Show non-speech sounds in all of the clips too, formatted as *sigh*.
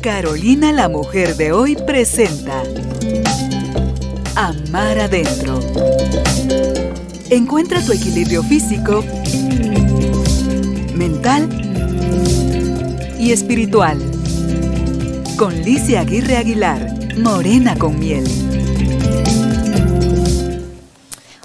Carolina la mujer de hoy presenta Amar adentro. Encuentra tu equilibrio físico, mental y espiritual. Con Licia Aguirre Aguilar, Morena con miel.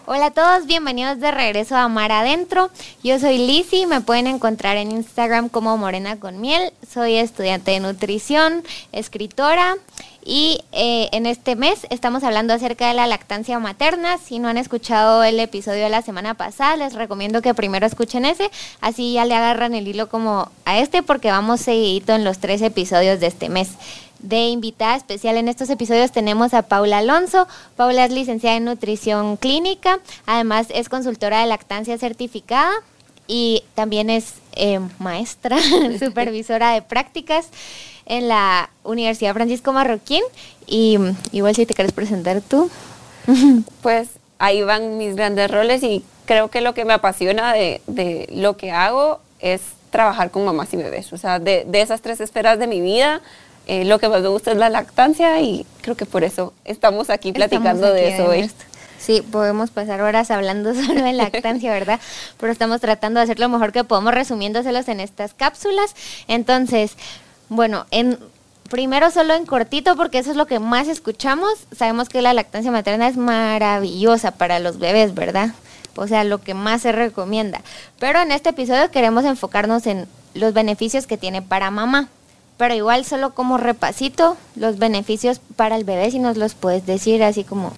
Hola a todos, bienvenidos de regreso a Mar Adentro. Yo soy Lizzy, me pueden encontrar en Instagram como Morena con Miel. Soy estudiante de nutrición, escritora y eh, en este mes estamos hablando acerca de la lactancia materna. Si no han escuchado el episodio de la semana pasada, les recomiendo que primero escuchen ese, así ya le agarran el hilo como a este porque vamos seguidito en los tres episodios de este mes de invitada especial en estos episodios tenemos a Paula Alonso. Paula es licenciada en nutrición clínica, además es consultora de lactancia certificada y también es eh, maestra, *laughs* supervisora de prácticas en la Universidad Francisco Marroquín. Y igual si te quieres presentar tú. *laughs* Pues ahí van mis grandes roles y creo que lo que me apasiona de, lo que hago es trabajar con mamás y bebés. O sea, de, de esas tres esferas de mi vida, eh, lo que más me gusta es la lactancia y creo que por eso estamos aquí platicando de eso hoy. Sí, podemos pasar horas hablando *laughs* solo de lactancia, ¿verdad? Pero estamos tratando de hacer lo mejor que podemos resumiéndoselos en estas cápsulas. Entonces, bueno, en primero solo en cortito porque eso es lo que más escuchamos. Sabemos que la lactancia materna es maravillosa para los bebés, ¿verdad? O sea, lo que más se recomienda. Pero en este episodio queremos enfocarnos en los beneficios que tiene para mamá pero igual solo como repasito los beneficios para el bebé si nos los puedes decir así como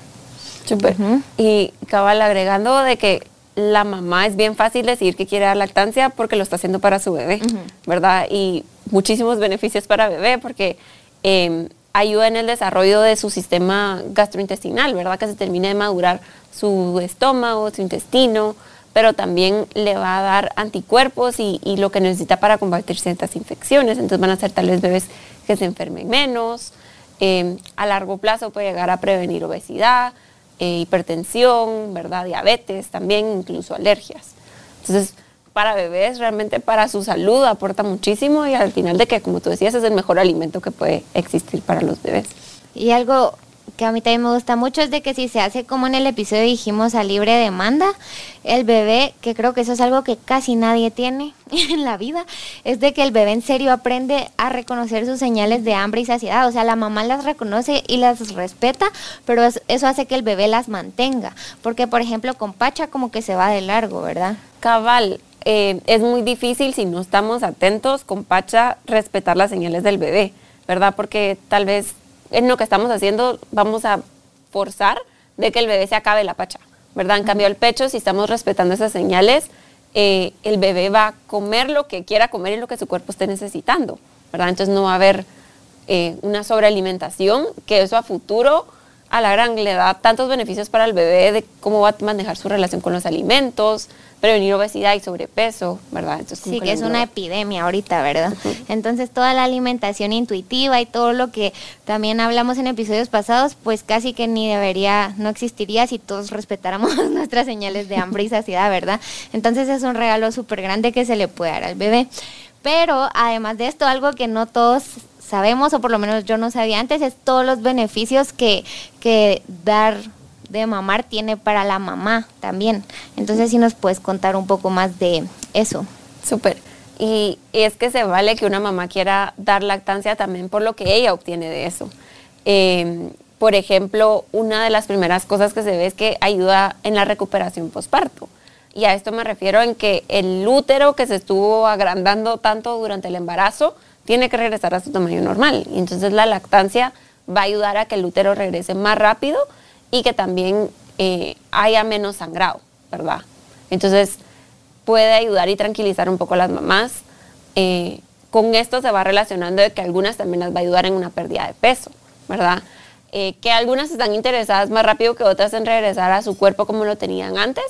Super. Y cabal agregando de que la mamá es bien fácil decir que quiere dar lactancia porque lo está haciendo para su bebé, ¿verdad? Y muchísimos beneficios para bebé porque em, ayuda en el desarrollo de su sistema gastrointestinal, ¿verdad? Que se termine de madurar su estómago, su intestino, pero también le va a dar anticuerpos y, lo que necesita para combatir ciertas infecciones. Entonces van a ser tal vez bebés que se enfermen menos. Eh, a largo plazo puede llegar a prevenir obesidad, eh, hipertensión, ¿verdad? diabetes, también incluso alergias. Entonces, para bebés, realmente para su salud aporta muchísimo y al final de que, como tú decías, es el mejor alimento que puede existir para los bebés. Y algo que a mí también me gusta mucho es de que si se hace como en el episodio dijimos a libre demanda, el bebé, que creo que eso es algo que casi nadie tiene *laughs* en la vida, es de que el bebé en serio aprende a reconocer sus señales de hambre y saciedad. O sea, la mamá las reconoce y las respeta, pero eso hace que el bebé las mantenga. Porque, por ejemplo, con Pacha como que se va de largo, ¿verdad? Cabal. Eh, es muy difícil si no estamos atentos con Pacha respetar las señales del bebé, ¿verdad? Porque tal vez en lo que estamos haciendo vamos a forzar de que el bebé se acabe la pacha, ¿verdad? En cambio, el pecho, si estamos respetando esas señales, eh, el bebé va a comer lo que quiera comer y lo que su cuerpo esté necesitando, ¿verdad? Entonces no va a haber eh, una sobrealimentación, que eso a futuro a la gran le da tantos beneficios para el bebé de cómo va a manejar su relación con los alimentos, prevenir obesidad y sobrepeso, ¿verdad? sí, que, es una epidemia ahorita, ¿verdad? Entonces toda la alimentación intuitiva y todo lo que también hablamos en episodios pasados, pues casi que ni debería, no existiría si todos respetáramos *laughs* nuestras señales de hambre y saciedad, ¿verdad? Entonces es un regalo súper grande que se le puede dar al bebé. Pero además de esto, algo que no todos sabemos, o por lo menos yo no sabía antes, es todos los beneficios que, que dar de mamar tiene para la mamá también. Entonces, si nos puedes contar un poco más de eso. Súper. Y es que se vale que una mamá quiera dar lactancia también por lo que ella obtiene de eso. Em, por ejemplo, una de las primeras cosas que se ve es que ayuda en la recuperación posparto. Y a esto me refiero en que el útero que se estuvo agrandando tanto durante el embarazo tiene que regresar a su tamaño normal. Y entonces la lactancia va a ayudar a que el útero regrese más rápido y que también eh, haya menos sangrado, ¿verdad? Entonces puede ayudar y tranquilizar un poco a las mamás. Eh, con esto se va relacionando de que algunas también las va a ayudar en una pérdida de peso, ¿verdad? Eh, que algunas están interesadas más rápido que otras en regresar a su cuerpo como lo tenían antes,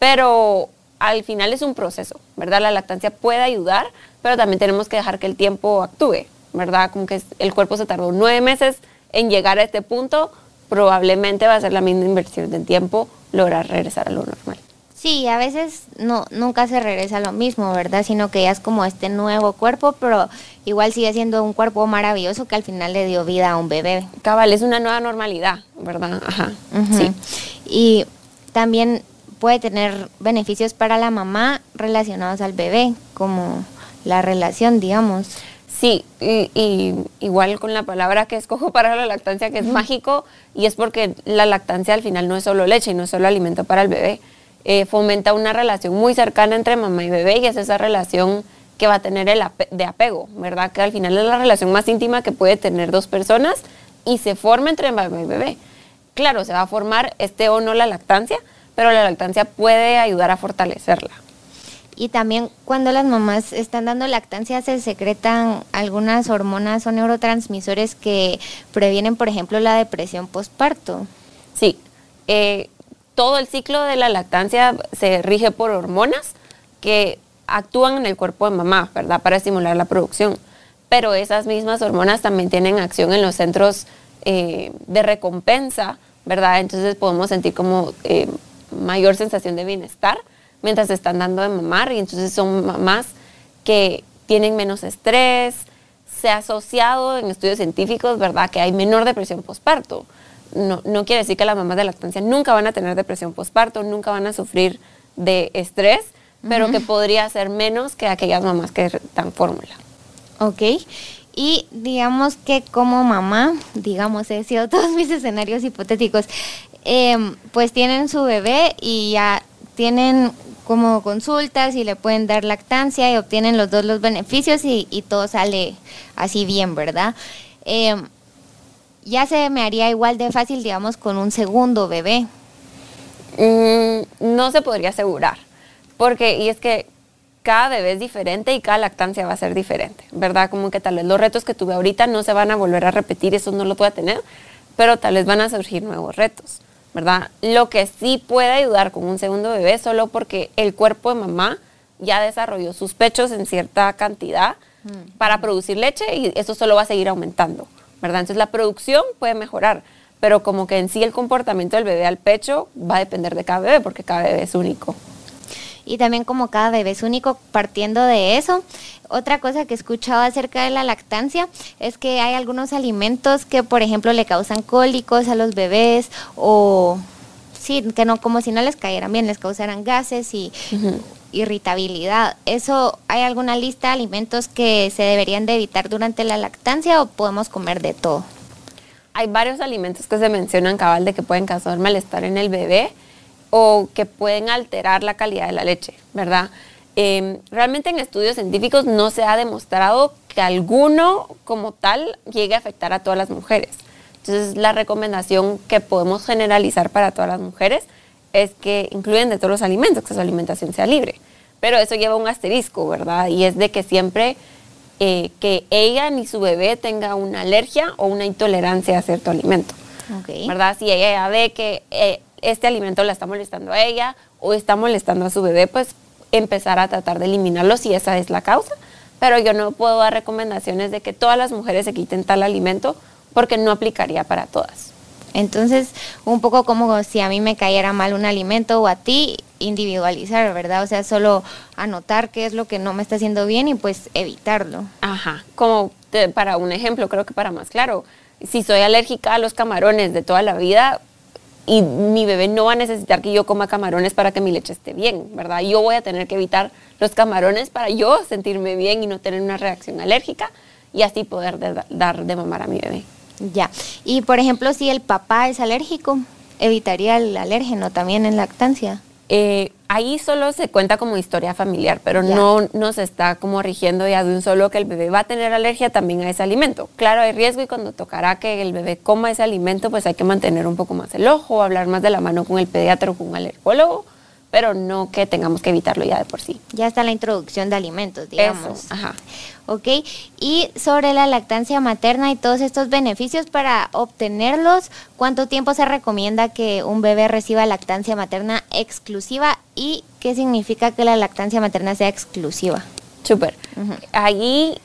pero al final es un proceso, ¿verdad? La lactancia puede ayudar, pero también tenemos que dejar que el tiempo actúe, ¿verdad? Como que el cuerpo se tardó nueve meses en llegar a este punto, probablemente va a ser la misma inversión de tiempo lograr regresar a lo normal. Sí, a veces no, nunca se regresa a lo mismo, ¿verdad? Sino que ya es como este nuevo cuerpo, pero igual sigue siendo un cuerpo maravilloso que al final le dio vida a un bebé. Cabal, es una nueva normalidad, ¿verdad? Ajá. Sí. Y también puede tener beneficios para la mamá relacionados al bebé, como la relación, digamos. Sí, y, igual con la palabra que escojo *laughs* para la lactancia, que es mágico, y es porque la lactancia al final no es solo leche y no es solo alimento para el bebé. Eh, fomenta una relación muy cercana entre mamá y bebé y es esa relación que va a tener el de apego, ¿verdad? Que al final es la relación más íntima que puede tener dos personas y se forma entre mamá y bebé. Claro, se va a formar este o no la lactancia, pero la lactancia puede ayudar a fortalecerla. Y también cuando las mamás están dando lactancia se secretan algunas hormonas o neurotransmisores que previenen, por ejemplo, la depresión postparto. Sí, eh, todo el ciclo de la lactancia se rige por hormonas que actúan en el cuerpo de mamá, ¿verdad? Para estimular la producción. Pero esas mismas hormonas también tienen acción en los centros eh, de recompensa, ¿verdad? Entonces podemos sentir como eh, mayor sensación de bienestar mientras están dando de mamar y entonces son mamás que tienen menos estrés. Se ha asociado en estudios científicos, ¿verdad?, que hay menor depresión postparto. No, no quiere decir que las mamás de lactancia nunca van a tener depresión postparto, nunca van a sufrir de estrés, pero que podría ser menos que aquellas mamás que dan fórmula. Ok. Y digamos que como mamá, digamos, he sido *laughs* todos mis escenarios hipotéticos, em, pues tienen su bebé y ya tienen como consultas y le pueden dar lactancia y obtienen los dos los beneficios y, todo sale así bien, ¿verdad? Em, ya se me haría igual de fácil, digamos, con un segundo bebé. Mm, no se podría asegurar, porque, y es que cada bebé es diferente y cada lactancia va a ser diferente, ¿verdad? Como que tal vez los retos que tuve ahorita no se van a volver a repetir, eso no lo voy a tener, pero tal vez van a surgir nuevos retos. ¿Verdad? Lo que sí puede ayudar con un segundo bebé solo porque el cuerpo de mamá ya desarrolló sus pechos en cierta cantidad mm. para producir leche y eso solo va a seguir aumentando, ¿verdad? Entonces la producción puede mejorar, pero como que en sí el comportamiento del bebé al pecho va a depender de cada bebé porque cada bebé es único y también como cada bebé es único partiendo de eso. Otra cosa que he escuchado acerca de la lactancia es que hay algunos alimentos que, por ejemplo, le causan cólicos a los bebés o sí, que no como si no les cayeran bien, les causaran gases y irritabilidad. ¿Eso hay alguna lista de alimentos que se deberían de evitar durante la lactancia o podemos comer de todo? Hay varios alimentos que se mencionan cabal de que pueden causar malestar en el bebé o que pueden alterar la calidad de la leche, ¿verdad? Em, realmente en estudios científicos no se ha demostrado que alguno como tal llegue a afectar a todas las mujeres. Entonces la recomendación que podemos generalizar para todas las mujeres es que incluyen de todos los alimentos, que su alimentación sea libre. Pero eso lleva un asterisco, ¿verdad? Y es de que siempre eh, que ella ni su bebé tenga una alergia o una intolerancia a cierto alimento. ¿Verdad? Si ella ve que eh, este alimento la está molestando a ella o está molestando a su bebé, pues empezar a tratar de eliminarlo si esa es la causa. Pero yo no puedo dar recomendaciones de que todas las mujeres se quiten tal alimento porque no aplicaría para todas. Entonces, un poco como si a mí me cayera mal un alimento o a ti, individualizar, ¿verdad? O sea, solo anotar qué es lo que no me está haciendo bien y pues evitarlo. Ajá, como para un ejemplo, creo que para más claro, si soy alérgica a los camarones de toda la vida, y mi bebé no va a necesitar que yo coma camarones para que mi leche esté bien, ¿verdad? Yo voy a tener que evitar los camarones para yo sentirme bien y no tener una reacción alérgica y así poder dar de mamar a mi bebé. Ya. Y por ejemplo, si el papá es alérgico, evitaría el alérgeno también en lactancia. Eh, ahí solo se cuenta como historia familiar, pero no, no se está como rigiendo ya de un solo que el bebé va a tener alergia también a ese alimento. Claro, hay riesgo y cuando tocará que el bebé coma ese alimento, pues hay que mantener un poco más el ojo, hablar más de la mano con el pediatra o con un alergólogo pero no que tengamos que evitarlo ya de por sí. Ya está la introducción de alimentos, digamos. ajá. Ok, y sobre la lactancia materna y todos estos beneficios para obtenerlos, ¿cuánto tiempo se recomienda que un bebé reciba lactancia materna exclusiva y qué significa que la lactancia materna sea exclusiva? Súper. Ahí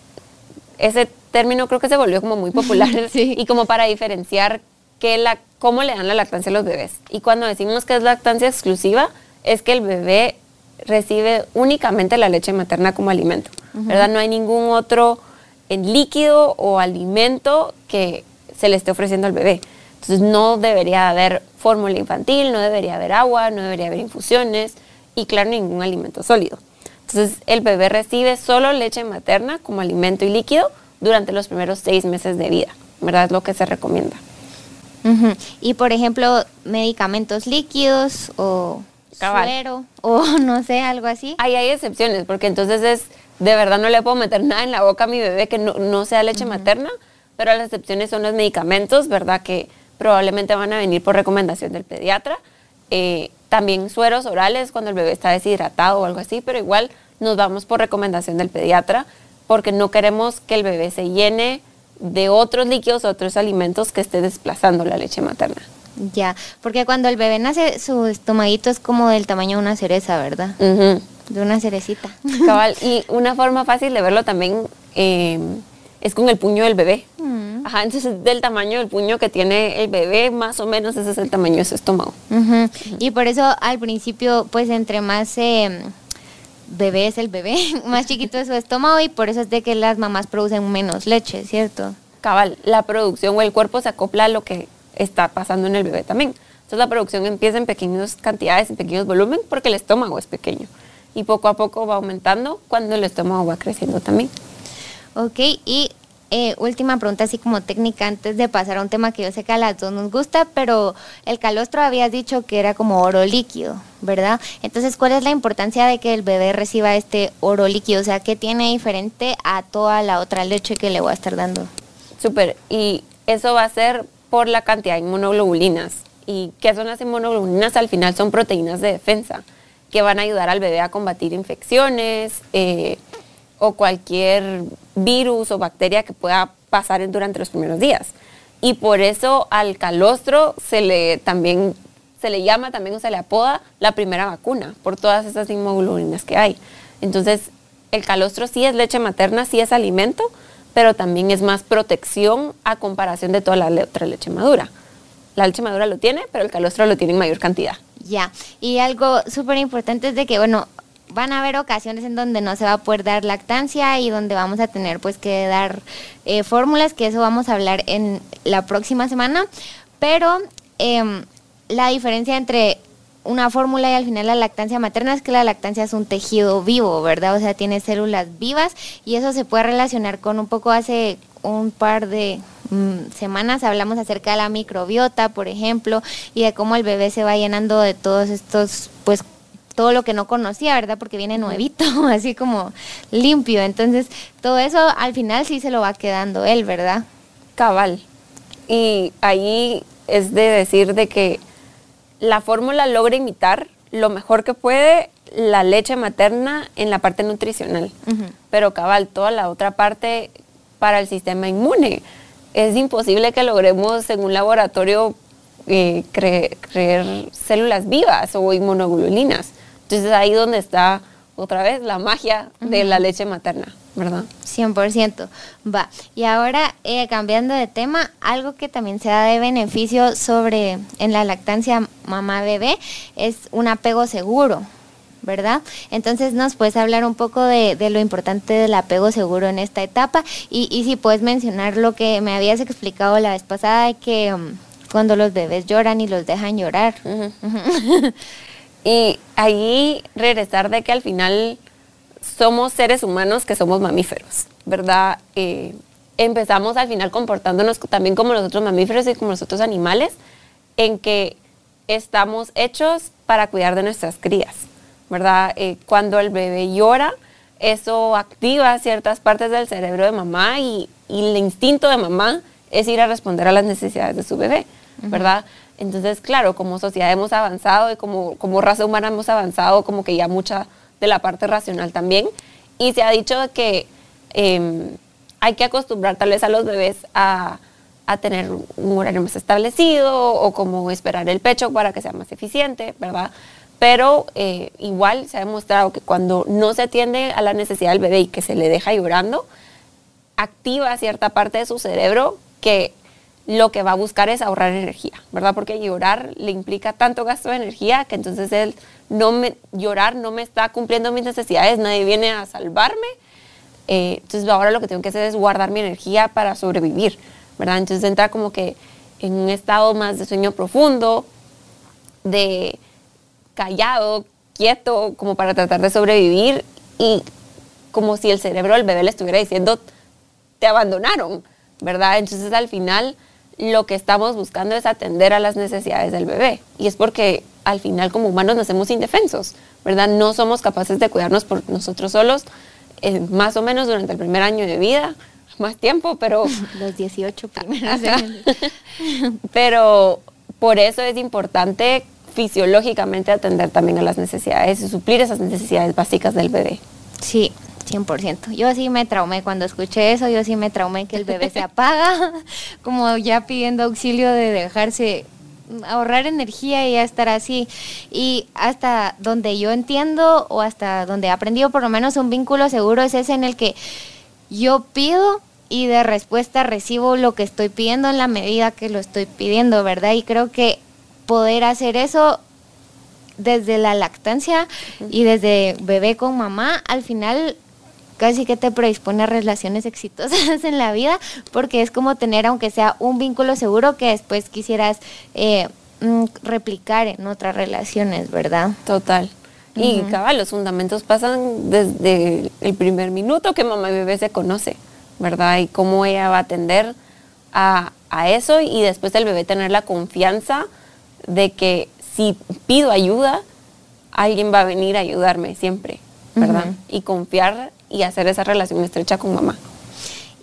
ese término creo que se volvió como muy *laughs* popular y como para diferenciar que la, cómo le dan la lactancia a los bebés. Y cuando decimos que es lactancia exclusiva, es que el bebé recibe únicamente la leche materna como alimento, ¿verdad? No hay ningún otro en líquido o alimento que se le esté ofreciendo al bebé. Entonces no debería haber fórmula infantil, no debería haber agua, no debería haber infusiones y claro, ningún alimento sólido. Entonces el bebé recibe solo leche materna como alimento y líquido durante los primeros seis meses de vida, ¿verdad? Es lo que se recomienda. Y por ejemplo, medicamentos líquidos o suero o *laughs* no sé, algo así. Ahí hay excepciones, porque entonces es, de verdad no le puedo meter nada en la boca a mi bebé que no, sea leche materna, pero las excepciones son los medicamentos, ¿verdad? Que probablemente van a venir por recomendación del pediatra. Eh, también sueros orales cuando el bebé está deshidratado o algo así, pero igual nos vamos por recomendación del pediatra porque no queremos que el bebé se llene de otros líquidos, otros alimentos que esté desplazando la leche materna. Ya, porque cuando el bebé nace, su estomaguito es como del tamaño de una cereza, ¿verdad? De una cerecita. Cabal, y una forma fácil de verlo también eh, es con el puño del bebé. Mm. Ajá, entonces del tamaño del puño que tiene el bebé, más o menos ese es el tamaño de su estómago. Y por eso al principio, pues entre más eh, bebé es el bebé, *laughs* más chiquito es su estómago y por eso es de que las mamás producen menos leche, ¿cierto? Cabal, la producción o el cuerpo se acopla a lo que está pasando en el bebé también. Entonces la producción empieza en pequeñas cantidades, en pequeños volumen, porque el estómago es pequeño. Y poco a poco va aumentando cuando el estómago va creciendo también. Ok, y eh, última pregunta así como técnica antes de pasar a un tema que yo sé que a las dos nos gusta, pero el calostro habías dicho que era como oro líquido, ¿verdad? Entonces, ¿cuál es la importancia de que el bebé reciba este oro líquido? O sea, ¿qué tiene diferente a toda la otra leche que le voy a estar dando? Súper, y eso va a ser por la cantidad de inmunoglobulinas. ¿Y qué son las inmunoglobulinas? Al final son proteínas de defensa que van a ayudar al bebé a combatir infecciones, eh, o cualquier virus o bacteria que pueda pasar durante los primeros días. Y por eso al calostro se le también se le llama también o se le apoda la primera vacuna por todas esas inmunoglobulinas que hay. Entonces, el calostro sí es leche materna, sí es alimento, pero también es más protección a comparación de toda la otra leche madura. La leche madura lo tiene, pero el calostro lo tiene en mayor cantidad. Ya, y algo súper importante es de que, bueno, van a haber ocasiones en donde no se va a poder dar lactancia y donde vamos a tener pues que dar eh, fórmulas, que eso vamos a hablar en la próxima semana, pero em, la diferencia entre una fórmula y al final la lactancia materna es que la lactancia es un tejido vivo, ¿verdad? O sea, tiene células vivas y eso se puede relacionar con un poco hace un par de mm, semanas hablamos acerca de la microbiota, por ejemplo, y de cómo el bebé se va llenando de todos estos pues todo lo que no conocía, ¿verdad? Porque viene nuevito, *laughs* así como limpio. Entonces, todo eso al final sí se lo va quedando él, ¿verdad? Cabal. Y ahí es de decir de que la fórmula logra imitar lo mejor que puede la leche materna en la parte nutricional. Pero cabal, toda la otra parte para el sistema inmune. Es imposible que logremos en un laboratorio eh, creer células vivas o inmunoglobulinas. Entonces ahí donde está otra vez la magia de la leche materna, ¿verdad? 100%. Va. Y ahora, eh, cambiando de tema, algo que también se da de beneficio sobre en la lactancia mamá-bebé es un apego seguro. ¿verdad? Entonces nos puedes hablar un poco de, lo importante del apego seguro en esta etapa y, y, si puedes mencionar lo que me habías explicado la vez pasada de que um, cuando los bebés lloran y los dejan llorar. *laughs* Y ahí regresar de que al final somos seres humanos que somos mamíferos, ¿verdad? Eh, empezamos al final comportándonos también como los otros mamíferos y como los otros animales, en que estamos hechos para cuidar de nuestras crías, ¿verdad? Eh, cuando el bebé llora, eso activa ciertas partes del cerebro de mamá y, el instinto de mamá es ir a responder a las necesidades de su bebé, ¿verdad? Entonces, claro, como sociedad hemos avanzado y como, como raza humana hemos avanzado como que ya mucha de la parte racional también. Y se ha dicho que em, hay que acostumbrar tal vez a los bebés a, a, tener un horario más establecido o como esperar el pecho para que sea más eficiente, ¿verdad? Pero eh, igual se ha demostrado que cuando no se atiende a la necesidad del bebé y que se le deja llorando, activa cierta parte de su cerebro que lo que va a buscar es ahorrar energía, ¿verdad? Porque llorar le implica tanto gasto de energía que entonces él no me, llorar no me está cumpliendo mis necesidades, nadie viene a salvarme. Eh, entonces ahora lo que tengo que hacer es guardar mi energía para sobrevivir, ¿verdad? Entonces entra como que en un estado más de sueño profundo, de callado, quieto, como para tratar de sobrevivir y como si el cerebro del bebé le estuviera diciendo, te abandonaron, ¿verdad? Entonces al final lo que estamos buscando es atender a las necesidades del bebé. Y es porque al final como humanos nacemos indefensos, ¿verdad? No somos capaces de cuidarnos por nosotros solos, eh, más o menos durante el primer año de vida, más tiempo, pero... *laughs* Los 18 primeros años. *laughs* pero por eso es importante fisiológicamente atender también a las necesidades y suplir esas necesidades básicas del bebé. Sí, 100%. Yo sí me traumé cuando escuché eso, yo sí me traumé que el bebé se *laughs* apaga, como ya pidiendo auxilio de dejarse ahorrar energía y ya estar así. Y hasta donde yo entiendo o hasta donde he aprendido por lo menos un vínculo seguro es ese en el que yo pido y de respuesta recibo lo que estoy pidiendo en la medida que lo estoy pidiendo, ¿verdad? Y creo que poder hacer eso desde la lactancia y desde bebé con mamá, al final casi que te predispone a relaciones exitosas *laughs* en la vida, porque es como tener, aunque sea un vínculo seguro, que después quisieras eh, mm, replicar en otras relaciones, ¿verdad? Total. Y cabal, los fundamentos pasan desde el primer minuto que mamá y bebé se conoce, ¿verdad? Y cómo ella va a atender a, a eso y después el bebé tener la confianza de que si pido ayuda, alguien va a venir a ayudarme siempre, ¿verdad? Y confiar y hacer esa relación estrecha con mamá.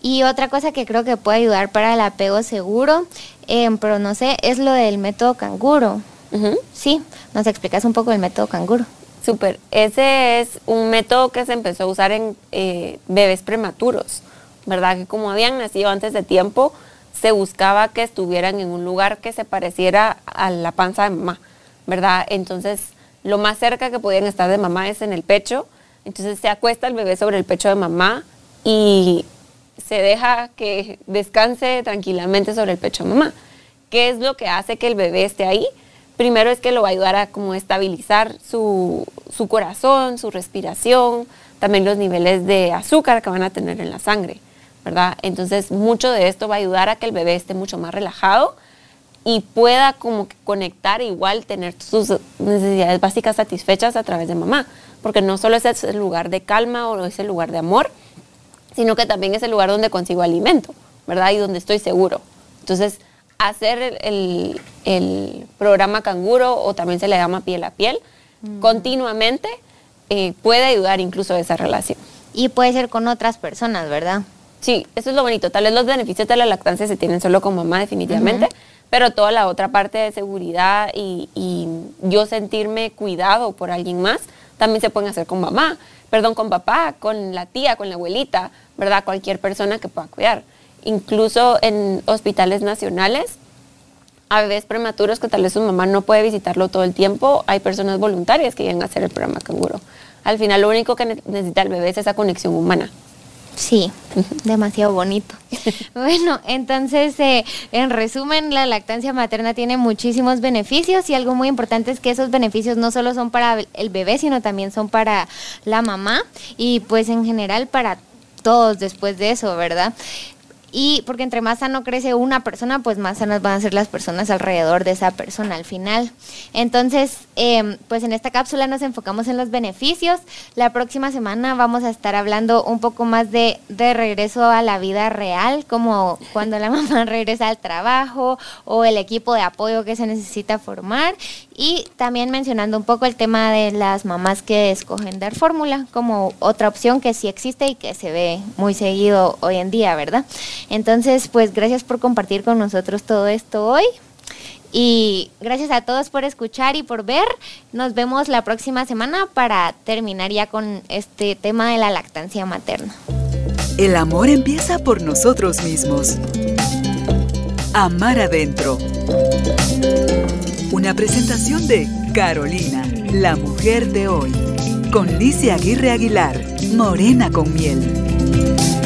Y otra cosa que creo que puede ayudar para el apego seguro, em, pero no sé, es lo del método canguro. Sí, nos explicas un poco el método canguro. Súper, ese es un método que se empezó a usar en eh, bebés prematuros, ¿verdad? Que como habían nacido antes de tiempo, se buscaba que estuvieran en un lugar que se pareciera a la panza de mamá, ¿verdad? Entonces, lo más cerca que podían estar de mamá es en el pecho, entonces se acuesta el bebé sobre el pecho de mamá y se deja que descanse tranquilamente sobre el pecho de mamá. ¿Qué es lo que hace que el bebé esté ahí? Primero es que lo va a ayudar a como estabilizar su, su corazón, su respiración, también los niveles de azúcar que van a tener en la sangre, ¿verdad? Entonces mucho de esto va a ayudar a que el bebé esté mucho más relajado y pueda como conectar e igual tener sus necesidades básicas satisfechas a través de mamá porque no solo es el lugar de calma o es el lugar de amor, sino que también es el lugar donde consigo alimento, ¿verdad? Y donde estoy seguro. Entonces, hacer el, programa canguro, o también se le llama piel a piel, mm. continuamente eh, puede ayudar incluso a esa relación. Y puede ser con otras personas, ¿verdad? Sí, eso es lo bonito. Tal vez los beneficios de la lactancia se tienen solo con mamá, definitivamente, pero toda la otra parte de seguridad y, y yo sentirme cuidado por alguien más, también se pueden hacer con mamá, perdón, con papá, con la tía, con la abuelita, ¿verdad? Cualquier persona que pueda cuidar. Incluso en hospitales nacionales, a bebés prematuros que tal vez su mamá no puede visitarlo todo el tiempo, hay personas voluntarias que vienen a hacer el programa canguro. Al final lo único que necesita el bebé es esa conexión humana. Sí, *laughs* demasiado bonito. *laughs* Bueno, entonces, eh, en resumen, la lactancia materna tiene muchísimos beneficios y algo muy importante es que esos beneficios no solo son para el bebé, sino también son para la mamá y pues en general para todos después de eso, ¿verdad? Y porque entre más sano crece una persona, pues más sanas van a ser las personas alrededor de esa persona al final. Entonces, em, pues en esta cápsula nos enfocamos en los beneficios. La próxima semana vamos a estar hablando un poco más de, de regreso a la vida real, como cuando la *laughs* mamá regresa al trabajo o el equipo de apoyo que se necesita formar. Y también mencionando un poco el tema de las mamás que escogen dar fórmula como otra opción que sí existe y que se ve muy seguido hoy en día, ¿verdad? Entonces, pues gracias por compartir con nosotros todo esto hoy. Y gracias a todos por escuchar y por ver. Nos vemos la próxima semana para terminar ya con este tema de la lactancia materna. El amor empieza por nosotros mismos. Amar adentro. Una presentación de Carolina, la mujer de hoy. Con Licia Aguirre Aguilar, Morena con miel.